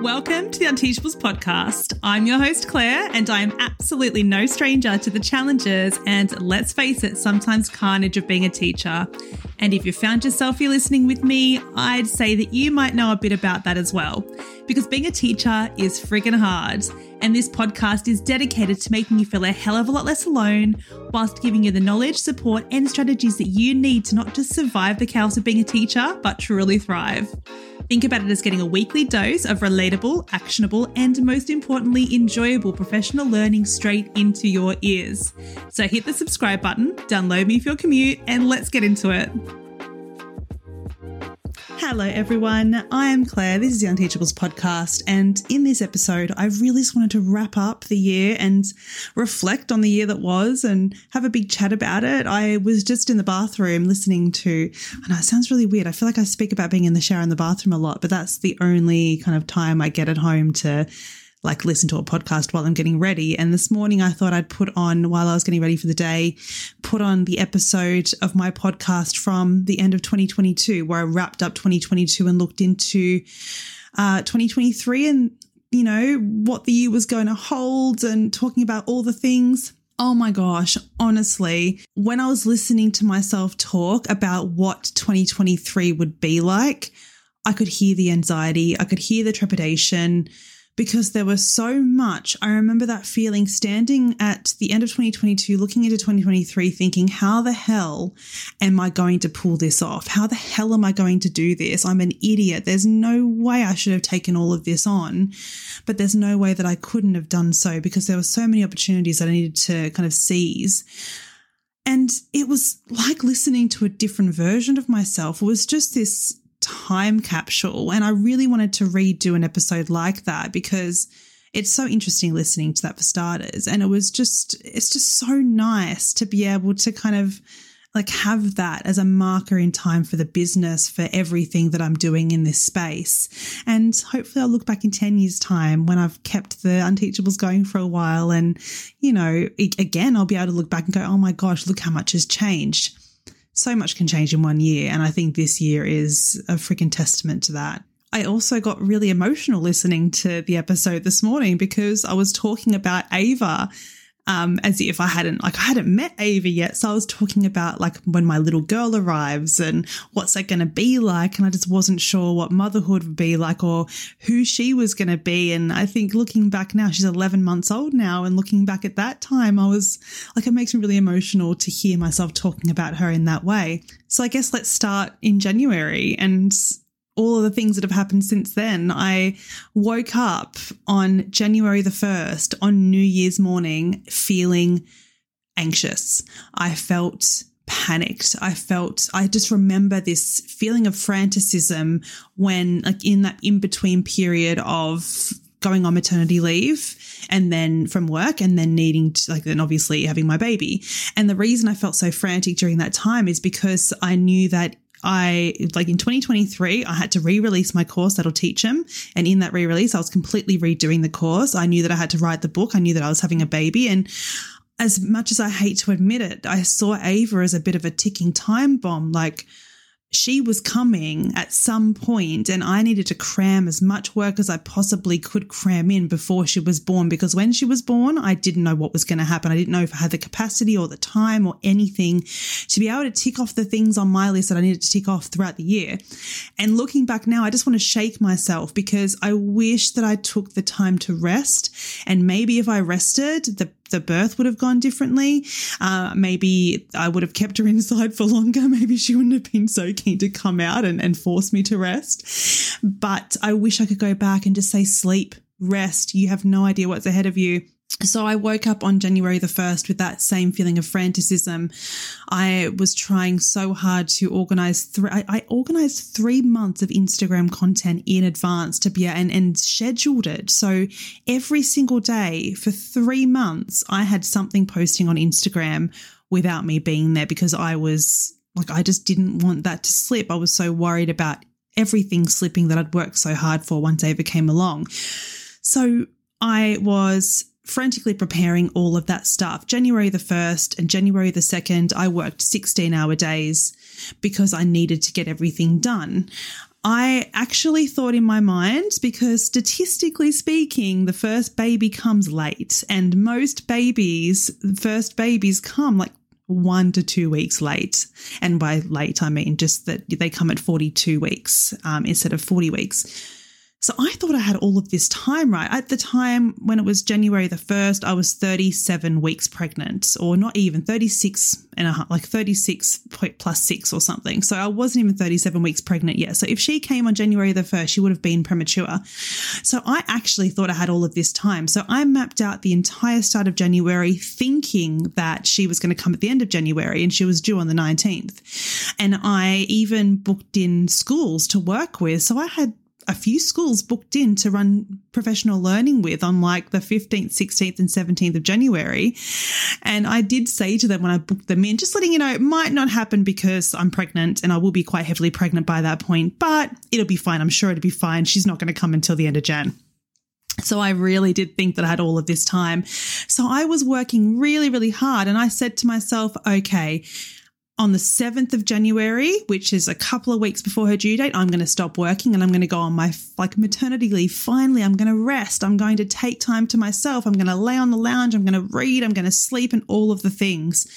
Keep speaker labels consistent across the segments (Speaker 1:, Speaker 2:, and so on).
Speaker 1: Welcome to the Unteachables podcast. I'm your host, Claire, and I am absolutely no stranger to the challenges and, let's face it, sometimes carnage of being a teacher. And if you found yourself here listening with me, I'd say that you might know a bit about that as well. Because being a teacher is friggin' hard. And this podcast is dedicated to making you feel a hell of a lot less alone, whilst giving you the knowledge, support, and strategies that you need to not just survive the chaos of being a teacher, but truly thrive. Think about it as getting a weekly dose of relatable, actionable, and most importantly, enjoyable professional learning straight into your ears. So hit the subscribe button, download me for your commute, and let's get into it. Hello, everyone. I am Claire. This is the Unteachables podcast. And in this episode, I really just wanted to wrap up the year and reflect on the year that was and have a big chat about it. I was just in the bathroom listening to, I know it sounds really weird. I feel like I speak about being in the shower in the bathroom a lot, but that's the only kind of time I get at home to like listen to a podcast while I'm getting ready. And this morning I thought I'd put on, while I was getting ready for the day, put on the episode of my podcast from the end of 2022, where I wrapped up 2022 and looked into uh, 2023 and, you know, what the year was going to hold and talking about all the things. Oh my gosh, honestly, when I was listening to myself talk about what 2023 would be like, I could hear the anxiety, I could hear the trepidation because there was so much. I remember that feeling standing at the end of 2022, looking into 2023, thinking, how the hell am I going to pull this off? How the hell am I going to do this? I'm an idiot. There's no way I should have taken all of this on, but there's no way that I couldn't have done so because there were so many opportunities that I needed to kind of seize. And it was like listening to a different version of myself. It was just this time capsule. And I really wanted to redo an episode like that because it's so interesting listening to that for starters. And it was just, it's just so nice to be able to kind of like have that as a marker in time for the business for everything that I'm doing in this space. And hopefully I'll look back in 10 years time when I've kept the unteachables going for a while. And, you know, again, I'll be able to look back and go, oh my gosh, look how much has changed so much can change in one year. And I think this year is a freaking testament to that. I also got really emotional listening to the episode this morning because I was talking about Ava um, as if I hadn't like I hadn't met Ava yet. So I was talking about like when my little girl arrives and what's that going to be like, and I just wasn't sure what motherhood would be like or who she was going to be. And I think looking back now, she's 11 months old now, and looking back at that time, I was like, it makes me really emotional to hear myself talking about her in that way. So I guess let's start in January and all of the things that have happened since then. I woke up on January the 1st on New Year's morning feeling anxious. I felt panicked. I felt, I just remember this feeling of franticism when, like, in that in between period of going on maternity leave and then from work and then needing to like then obviously having my baby. And the reason I felt so frantic during that time is because I knew that I like in 2023, I had to re-release my course that'll teach them. And in that re-release, I was completely redoing the course. I knew that I had to write the book. I knew that I was having a baby. And as much as I hate to admit it, I saw Ava as a bit of a ticking time bomb. Like she was coming at some point and I needed to cram as much work as I possibly could cram in before she was born because when she was born, I didn't know what was going to happen. I didn't know if I had the capacity or the time or anything to be able to tick off the things on my list that I needed to tick off throughout the year. And looking back now, I just want to shake myself because I wish that I took the time to rest. And maybe if I rested, the the birth would have gone differently. Uh, maybe I would have kept her inside for longer. Maybe she wouldn't have been so keen to come out and, and force me to rest. But I wish I could go back and just say, sleep, rest. You have no idea what's ahead of you. So I woke up on January the 1st with that same feeling of franticism. I was trying so hard to organize three, I, I, organized three months of Instagram content in advance to be, and, and scheduled it. So every single day for three months, I had something posting on Instagram without me being there because I was like, I just didn't want that to slip. I was so worried about everything slipping that I'd worked so hard for once Ava came along. So I was frantically preparing all of that stuff. January the 1st and January the 2nd, I worked 16 hour days because I needed to get everything done. I actually thought in my mind, because statistically speaking, the first baby comes late, and most babies, first babies come like one to two weeks late. And by late, I mean just that they come at 42 weeks um, instead of 40 weeks. So I thought I had all of this time right. At the time when it was January the 1st, I was 37 weeks pregnant, or not even 36 and a half, like 36 plus six or something. So I wasn't even 37 weeks pregnant yet. So if she came on January the 1st, she would have been premature. So I actually thought I had all of this time. So I mapped out the entire start of January thinking that she was going to come at the end of January and she was due on the 19th. And I even booked in schools to work with. So I had a few schools booked in to run professional learning with on like the 15th, 16th, and 17th of January. And I did say to them when I booked them in, just letting you know, it might not happen because I'm pregnant and I will be quite heavily pregnant by that point, but it'll be fine. I'm sure it'll be fine. She's not going to come until the end of Jan. So I really did think that I had all of this time. So I was working really, really hard. And I said to myself, okay, on the 7th of January, which is a couple of weeks before her due date, I'm going to stop working and I'm going to go on my like maternity leave. Finally, I'm going to rest. I'm going to take time to myself. I'm going to lay on the lounge. I'm going to read. I'm going to sleep and all of the things.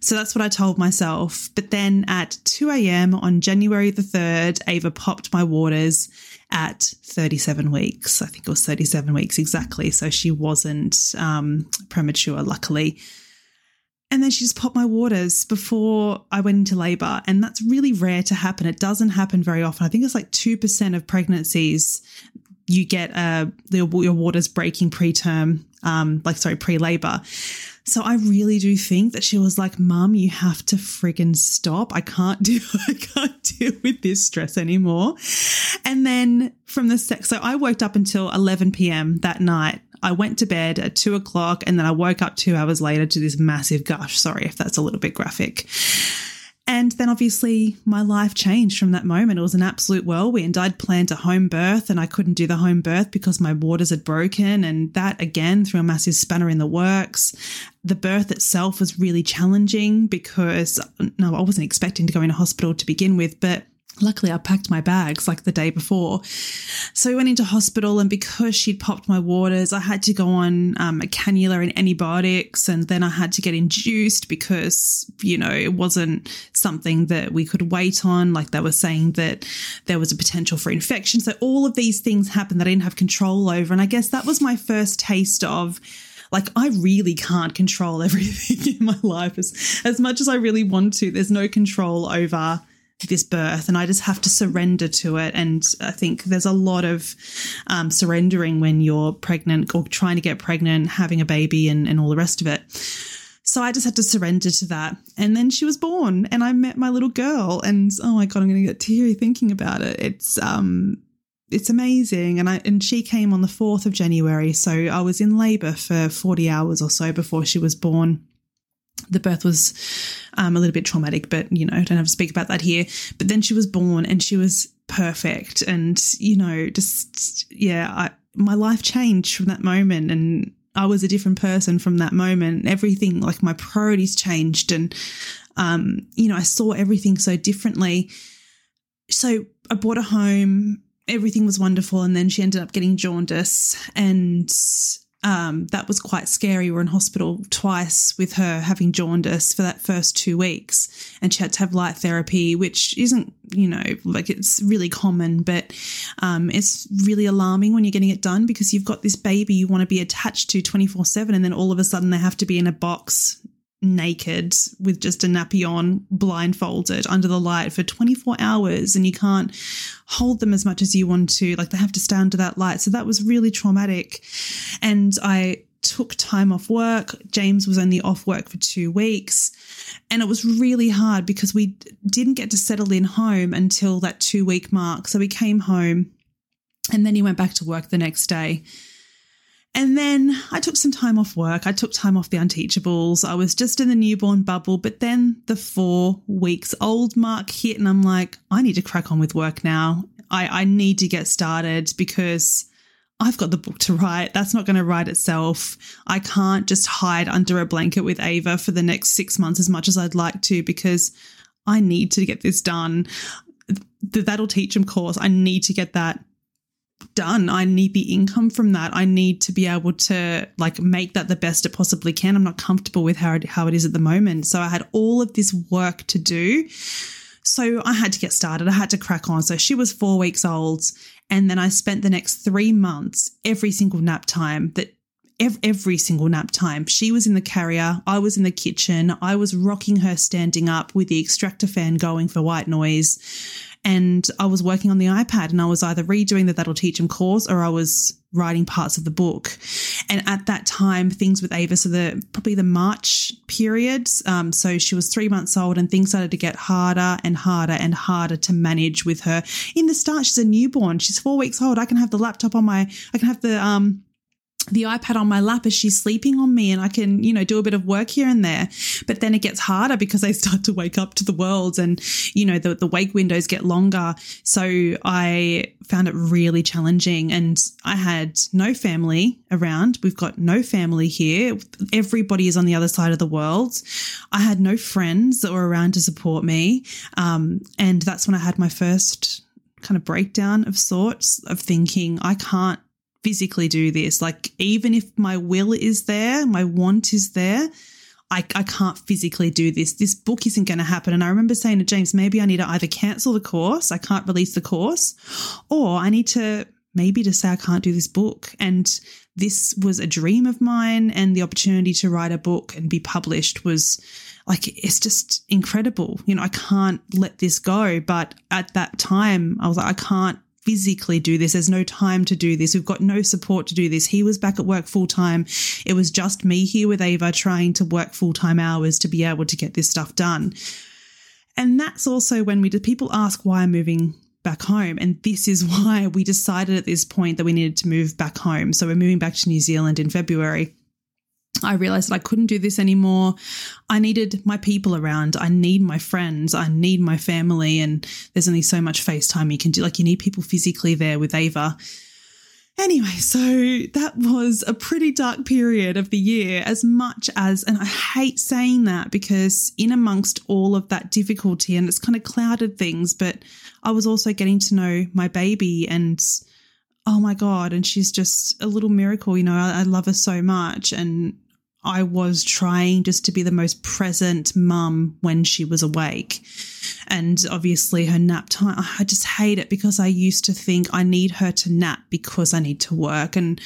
Speaker 1: So that's what I told myself. But then at 2 a.m. on January the 3rd, Ava popped my waters at 37 weeks. I think it was 37 weeks exactly. So she wasn't um, premature, luckily. And then she just popped my waters before I went into labor. And that's really rare to happen. It doesn't happen very often. I think it's like 2% of pregnancies you get uh, your, your waters breaking preterm, um, like, sorry, pre labor. So I really do think that she was like, Mum, you have to friggin' stop. I can't do, I can't deal with this stress anymore. And then from the sex, so I worked up until 11 p.m. that night I went to bed at two o'clock and then I woke up two hours later to this massive gush. Sorry if that's a little bit graphic. And then obviously my life changed from that moment. It was an absolute whirlwind. I'd planned a home birth and I couldn't do the home birth because my waters had broken. And that again threw a massive spanner in the works. The birth itself was really challenging because no, I wasn't expecting to go into hospital to begin with, but Luckily, I packed my bags like the day before. So we went into hospital, and because she'd popped my waters, I had to go on um, a cannula and antibiotics. And then I had to get induced because, you know, it wasn't something that we could wait on. Like they were saying that there was a potential for infection. So all of these things happened that I didn't have control over. And I guess that was my first taste of like I really can't control everything in my life as as much as I really want to. There's no control over this birth and I just have to surrender to it. And I think there's a lot of um, surrendering when you're pregnant or trying to get pregnant, having a baby, and, and all the rest of it. So I just had to surrender to that. And then she was born and I met my little girl and oh my god, I'm going to get teary thinking about it. It's um it's amazing and I and she came on the 4th of January, so I was in labor for 40 hours or so before she was born the birth was um, a little bit traumatic, but you know, I don't have to speak about that here. But then she was born and she was perfect. And, you know, just, yeah, I, my life changed from that moment. And I was a different person from that moment. Everything, like my priorities changed. And, um, you know, I saw everything so differently. So I bought a home. Everything was wonderful. And then she ended up getting jaundice. And um, that was quite scary. We were in hospital twice with her having jaundice for that first two weeks, and she had to have light therapy, which isn't, you know, like it's really common, but um, it's really alarming when you're getting it done because you've got this baby you want to be attached to 24 7, and then all of a sudden they have to be in a box naked with just a nappy on, blindfolded under the light for 24 hours, and you can't hold them as much as you want to. Like they have to stay under that light. So that was really traumatic. And I took time off work. James was only off work for two weeks. And it was really hard because we didn't get to settle in home until that two week mark. So we came home and then he went back to work the next day. And then I took some time off work. I took time off the Unteachables. I was just in the newborn bubble. But then the four weeks old mark hit, and I'm like, I need to crack on with work now. I, I need to get started because I've got the book to write. That's not going to write itself. I can't just hide under a blanket with Ava for the next six months as much as I'd like to because I need to get this done the That'll Teach course, I need to get that done. I need the income from that. I need to be able to like make that the best it possibly can. I'm not comfortable with how it, how it is at the moment. So I had all of this work to do. So I had to get started. I had to crack on. So she was four weeks old. And then I spent the next three months, every single nap time that every single nap time. She was in the carrier, I was in the kitchen, I was rocking her standing up with the extractor fan going for white noise and I was working on the iPad and I was either redoing the That'll Teach Them course or I was writing parts of the book. And at that time, things with Ava, so the probably the March period, um, so she was three months old and things started to get harder and harder and harder to manage with her. In the start, she's a newborn. She's four weeks old. I can have the laptop on my, I can have the, um, the iPad on my lap as she's sleeping on me and I can, you know, do a bit of work here and there. But then it gets harder because I start to wake up to the world and, you know, the, the wake windows get longer. So I found it really challenging and I had no family around. We've got no family here. Everybody is on the other side of the world. I had no friends that were around to support me. Um, and that's when I had my first kind of breakdown of sorts of thinking, I can't physically do this. Like, even if my will is there, my want is there, I, I can't physically do this. This book isn't going to happen. And I remember saying to James, maybe I need to either cancel the course, I can't release the course, or I need to maybe to say I can't do this book. And this was a dream of mine. And the opportunity to write a book and be published was like, it's just incredible. You know, I can't let this go. But at that time, I was like, I can't physically do this. There's no time to do this. We've got no support to do this. He was back at work full time. It was just me here with Ava trying to work full time hours to be able to get this stuff done. And that's also when we did people ask why I'm moving back home. And this is why we decided at this point that we needed to move back home. So we're moving back to New Zealand in February. I realized that I couldn't do this anymore. I needed my people around. I need my friends. I need my family. And there's only so much FaceTime you can do. Like, you need people physically there with Ava. Anyway, so that was a pretty dark period of the year, as much as, and I hate saying that because in amongst all of that difficulty, and it's kind of clouded things, but I was also getting to know my baby and oh my God, and she's just a little miracle. You know, I, I love her so much. And I was trying just to be the most present mum when she was awake. And obviously, her nap time, I just hate it because I used to think I need her to nap because I need to work. And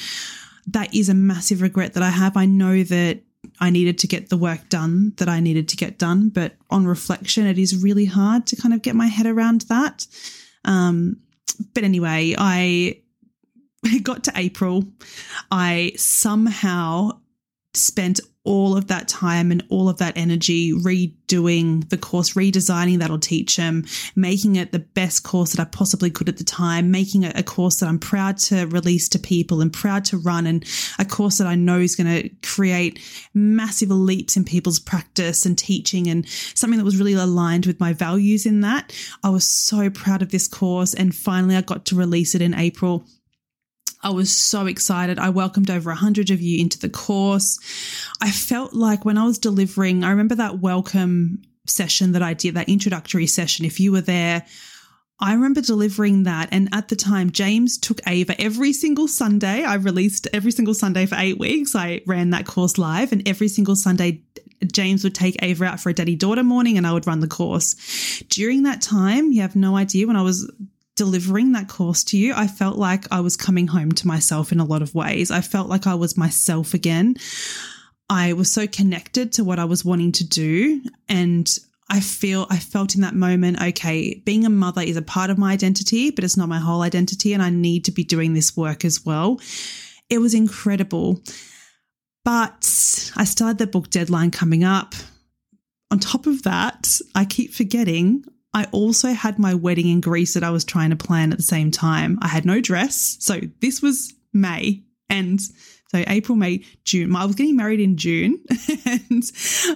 Speaker 1: that is a massive regret that I have. I know that I needed to get the work done that I needed to get done, but on reflection, it is really hard to kind of get my head around that. Um, but anyway, I got to April. I somehow spent all of that time and all of that energy redoing the course, redesigning that'll teach them, making it the best course that I possibly could at the time, making it a course that I'm proud to release to people and proud to run, and a course that I know is going to create massive leaps in people's practice and teaching, and something that was really aligned with my values in that. I was so proud of this course, and finally I got to release it in April. I was so excited. I welcomed over 100 of you into the course. I felt like when I was delivering, I remember that welcome session that I did, that introductory session. If you were there, I remember delivering that. And at the time, James took Ava every single Sunday. I released every single Sunday for eight weeks. I ran that course live, and every single Sunday, James would take Ava out for a daddy daughter morning and I would run the course. During that time, you have no idea when I was delivering that course to you, I felt like I was coming home to myself in a lot of ways. I felt like I was myself again. I was so connected to what I was wanting to do. And I feel, I felt in that moment, okay, being a mother is a part of my identity, but it's not my whole identity. And I need to be doing this work as well. It was incredible. But I started the book deadline coming up. On top of that, I keep forgetting I also had my wedding in Greece that I was trying to plan at the same time. I had no dress. So this was May. And so April, May, June. I was getting married in June and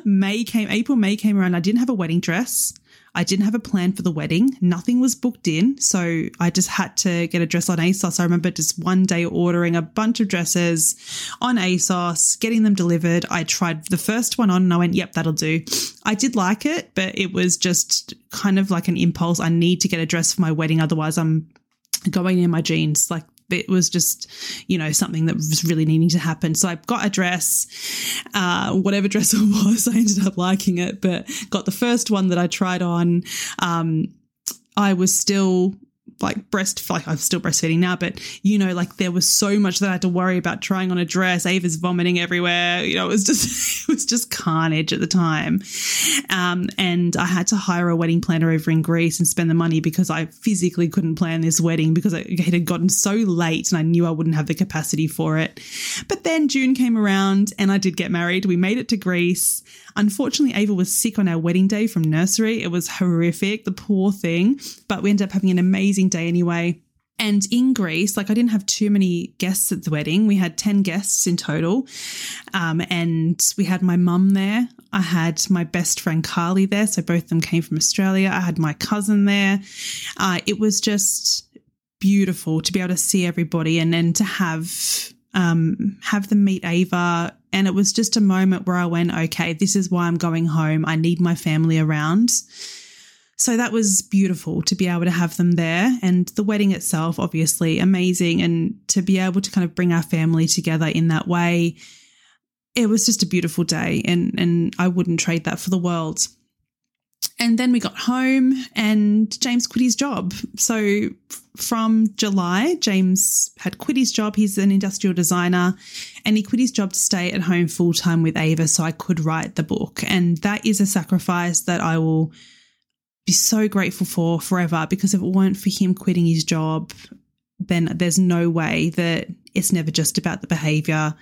Speaker 1: May came, April, May came around. I didn't have a wedding dress. I didn't have a plan for the wedding. Nothing was booked in. So I just had to get a dress on ASOS. I remember just one day ordering a bunch of dresses on ASOS, getting them delivered. I tried the first one on and I went, yep, that'll do. I did like it, but it was just kind of like an impulse. I need to get a dress for my wedding, otherwise, I'm going in my jeans. Like it was just, you know, something that was really needing to happen. So I got a dress, uh, whatever dress it was, I ended up liking it, but got the first one that I tried on. Um, I was still like breast like I'm still breastfeeding now, but you know, like there was so much that I had to worry about trying on a dress. Ava's vomiting everywhere. You know, it was just it was just carnage at the time. Um, and I had to hire a wedding planner over in Greece and spend the money because I physically couldn't plan this wedding because it had gotten so late and I knew I wouldn't have the capacity for it. But then June came around and I did get married. We made it to Greece. Unfortunately, Ava was sick on our wedding day from nursery. It was horrific, the poor thing, but we ended up having an amazing day anyway. And in Greece, like I didn't have too many guests at the wedding. We had 10 guests in total. Um, and we had my mum there. I had my best friend Carly there. So both of them came from Australia. I had my cousin there. Uh, it was just beautiful to be able to see everybody and then to have um, have them meet Ava. And it was just a moment where I went, okay, this is why I'm going home. I need my family around. So that was beautiful to be able to have them there. And the wedding itself, obviously, amazing. And to be able to kind of bring our family together in that way, it was just a beautiful day. And, and I wouldn't trade that for the world. And then we got home and James quit his job. So from July, James had quit his job. He's an industrial designer and he quit his job to stay at home full time with Ava so I could write the book. And that is a sacrifice that I will be so grateful for forever because if it weren't for him quitting his job, then there's no way that it's never just about the behavior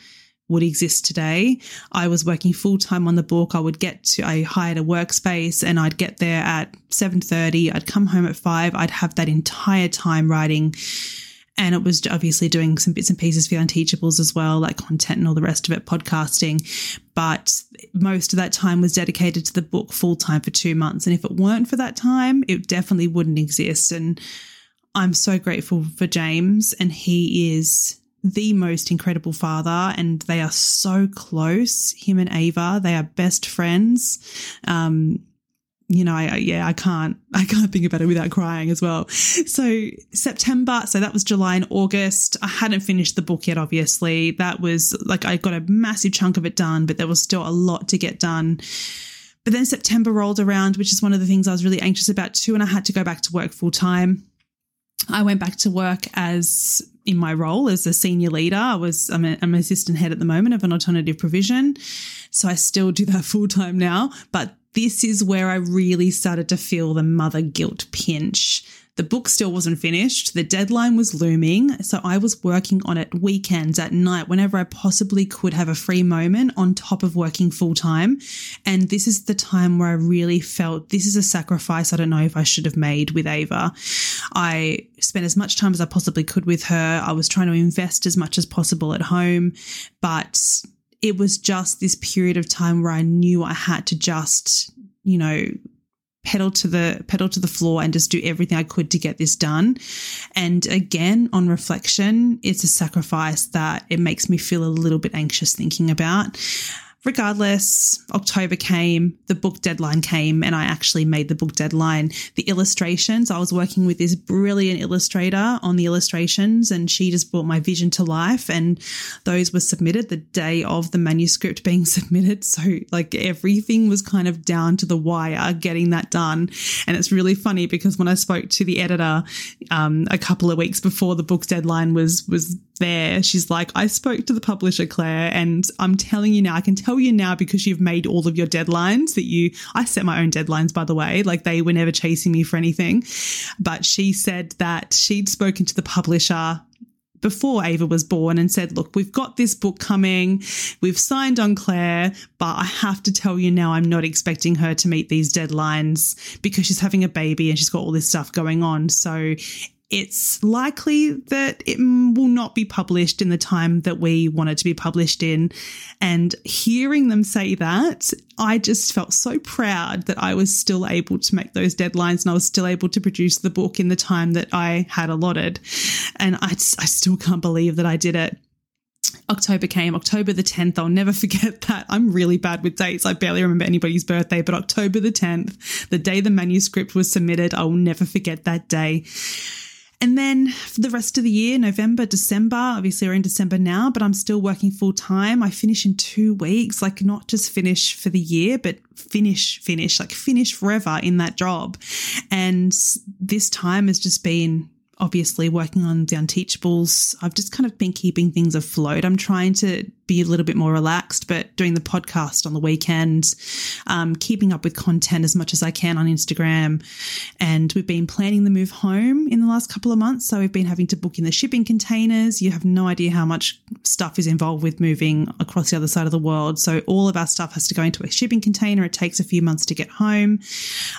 Speaker 1: would exist today. I was working full time on the book. I would get to I hired a workspace and I'd get there at 7:30. I'd come home at 5. I'd have that entire time writing and it was obviously doing some bits and pieces for Unteachables as well, like content and all the rest of it, podcasting. But most of that time was dedicated to the book full time for two months. And if it weren't for that time, it definitely wouldn't exist. And I'm so grateful for James, and he is the most incredible father and they are so close him and ava. They are best friends. Um you know I, yeah i can't i can't think about it without crying as well. So september so that was july and august. I hadn't finished the book yet obviously. That was like i got a massive chunk of it done but there was still a lot to get done. But then september rolled around which is one of the things i was really anxious about too and i had to go back to work full time I went back to work as in my role as a senior leader. I was I'm, a, I'm an assistant head at the moment of an alternative provision, so I still do that full time now. But this is where I really started to feel the mother guilt pinch the book still wasn't finished. The deadline was looming. So I was working on it weekends at night whenever I possibly could have a free moment on top of working full time. And this is the time where I really felt this is a sacrifice I don't know if I should have made with Ava. I spent as much time as I possibly could with her. I was trying to invest as much as possible at home, but it was just this period of time where I knew I had to just, you know, pedal to the pedal to the floor and just do everything I could to get this done. And again, on reflection, it's a sacrifice that it makes me feel a little bit anxious thinking about. Regardless, October came, the book deadline came, and I actually made the book deadline. The illustrations, I was working with this brilliant illustrator on the illustrations, and she just brought my vision to life. And those were submitted the day of the manuscript being submitted. So, like, everything was kind of down to the wire getting that done. And it's really funny because when I spoke to the editor um, a couple of weeks before the book deadline was was there, she's like, I spoke to the publisher, Claire, and I'm telling you now, I can tell you now because you've made all of your deadlines that you, I set my own deadlines, by the way, like they were never chasing me for anything. But she said that she'd spoken to the publisher before Ava was born and said, Look, we've got this book coming. We've signed on Claire, but I have to tell you now, I'm not expecting her to meet these deadlines because she's having a baby and she's got all this stuff going on. So it's likely that it will not be published in the time that we want it to be published in. And hearing them say that, I just felt so proud that I was still able to make those deadlines and I was still able to produce the book in the time that I had allotted. And I, I still can't believe that I did it. October came, October the 10th. I'll never forget that. I'm really bad with dates. I barely remember anybody's birthday, but October the 10th, the day the manuscript was submitted, I'll never forget that day. And then for the rest of the year, November, December, obviously we're in December now, but I'm still working full time. I finish in two weeks, like not just finish for the year, but finish, finish, like finish forever in that job. And this time has just been obviously working on the unteachables i've just kind of been keeping things afloat. I'm trying to be a little bit more relaxed but doing the podcast on the weekend um, keeping up with content as much as i can on instagram. And we've been planning the move home in the last couple of months. So we've been having to book in the shipping containers. You have no idea how much stuff is involved with moving across the other side of the world. So all of our stuff has to go into a shipping container. It takes a few months to get home.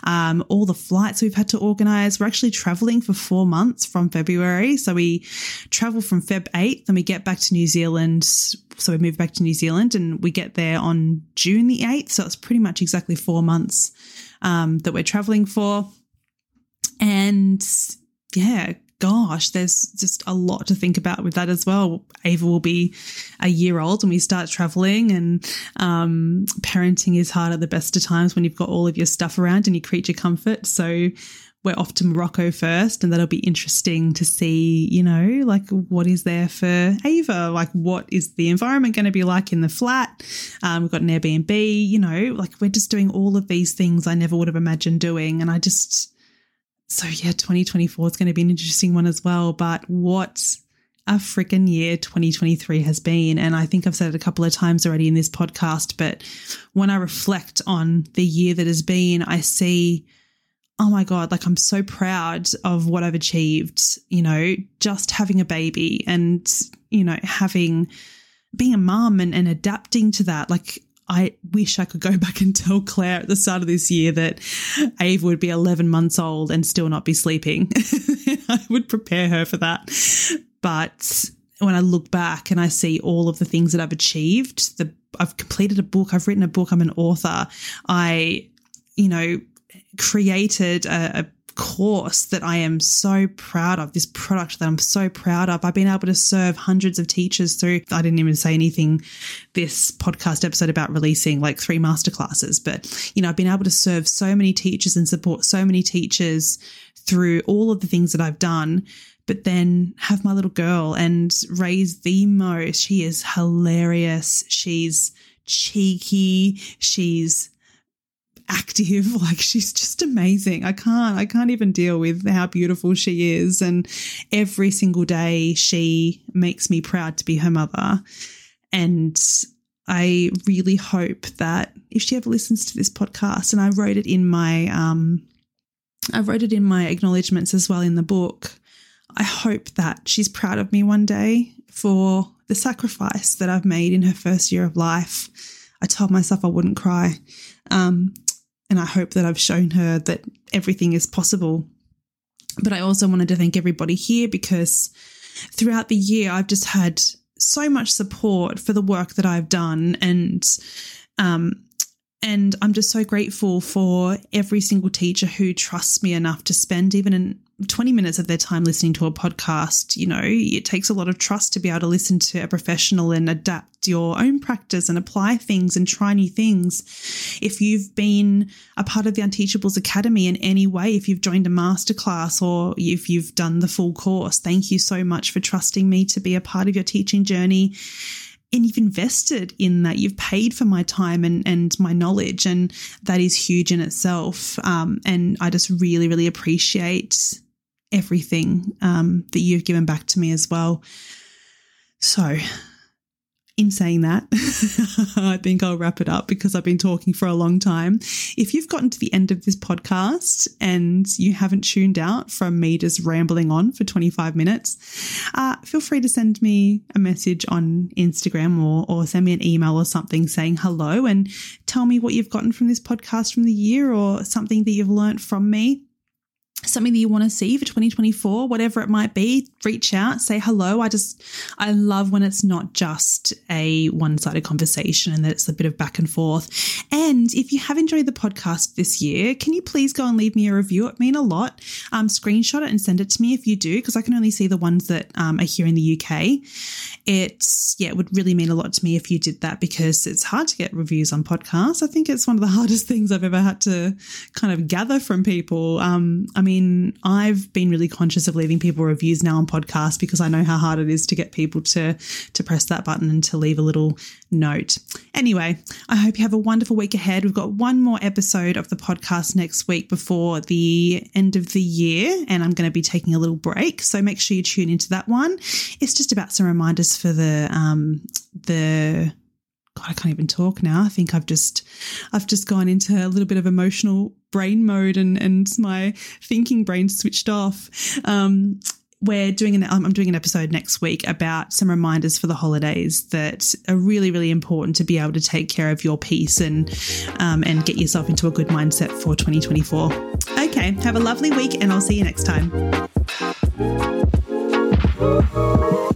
Speaker 1: Um, all the flights we've had to organize. We're actually traveling for four months from February. So we travel from Feb 8th and we get back to New Zealand. So we move back to New Zealand and we get there on June the 8th. So it's pretty much exactly four months um, that we're traveling for. And yeah, gosh, there's just a lot to think about with that as well. Ava will be a year old when we start traveling, and um, parenting is hard at the best of times when you've got all of your stuff around and your creature comfort. So we're off to Morocco first, and that'll be interesting to see, you know, like what is there for Ava? Like, what is the environment going to be like in the flat? Um, we've got an Airbnb, you know, like we're just doing all of these things I never would have imagined doing. And I just, so yeah, 2024 is going to be an interesting one as well. But what a freaking year 2023 has been. And I think I've said it a couple of times already in this podcast, but when I reflect on the year that has been, I see oh my God, like I'm so proud of what I've achieved, you know, just having a baby and, you know, having, being a mum and, and adapting to that. Like, I wish I could go back and tell Claire at the start of this year that Ava would be 11 months old and still not be sleeping. I would prepare her for that. But when I look back and I see all of the things that I've achieved, the I've completed a book, I've written a book, I'm an author. I, you know, created a, a course that I am so proud of, this product that I'm so proud of. I've been able to serve hundreds of teachers through, I didn't even say anything this podcast episode about releasing like three masterclasses, but you know, I've been able to serve so many teachers and support so many teachers through all of the things that I've done. But then have my little girl and raise the most. She is hilarious. She's cheeky. She's active. Like she's just amazing. I can't, I can't even deal with how beautiful she is. And every single day she makes me proud to be her mother. And I really hope that if she ever listens to this podcast, and I wrote it in my, um, I wrote it in my acknowledgements as well in the book. I hope that she's proud of me one day for the sacrifice that I've made in her first year of life. I told myself I wouldn't cry. Um, and I hope that I've shown her that everything is possible. But I also wanted to thank everybody here because throughout the year, I've just had so much support for the work that I've done. And, um, and I'm just so grateful for every single teacher who trusts me enough to spend even an 20 minutes of their time listening to a podcast, you know, it takes a lot of trust to be able to listen to a professional and adapt your own practice and apply things and try new things. If you've been a part of the Unteachables Academy in any way, if you've joined a masterclass or if you've done the full course, thank you so much for trusting me to be a part of your teaching journey and you've invested in that. You've paid for my time and, and my knowledge, and that is huge in itself. Um, and I just really, really appreciate everything um, that you've given back to me as well. So, in saying that, I think I'll wrap it up because I've been talking for a long time. If you've gotten to the end of this podcast and you haven't tuned out from me just rambling on for 25 minutes, uh, feel free to send me a message on Instagram or, or send me an email or something saying hello and tell me what you've gotten from this podcast from the year or something that you've learned from me something that you want to see for 2024, whatever it might be, reach out, say hello. I just, I love when it's not just a one sided conversation and that it's a bit of back and forth. And if you have enjoyed the podcast this year, can you please go and leave me a review? It mean a lot. Um, screenshot it and send it to me if you do, because I can only see the ones that um, are here in the UK. It's, yeah, it would really mean a lot to me if you did that because it's hard to get reviews on podcasts. I think it's one of the hardest things I've ever had to kind of gather from people. Um, I I've been really conscious of leaving people reviews now on podcasts because I know how hard it is to get people to to press that button and to leave a little note. Anyway, I hope you have a wonderful week ahead. We've got one more episode of the podcast next week before the end of the year, and I'm going to be taking a little break. So make sure you tune into that one. It's just about some reminders for the um, the God, I can't even talk now. I think I've just I've just gone into a little bit of emotional brain mode and and my thinking brain switched off. Um, we're doing an I'm doing an episode next week about some reminders for the holidays that are really really important to be able to take care of your peace and um, and get yourself into a good mindset for 2024. Okay, have a lovely week and I'll see you next time.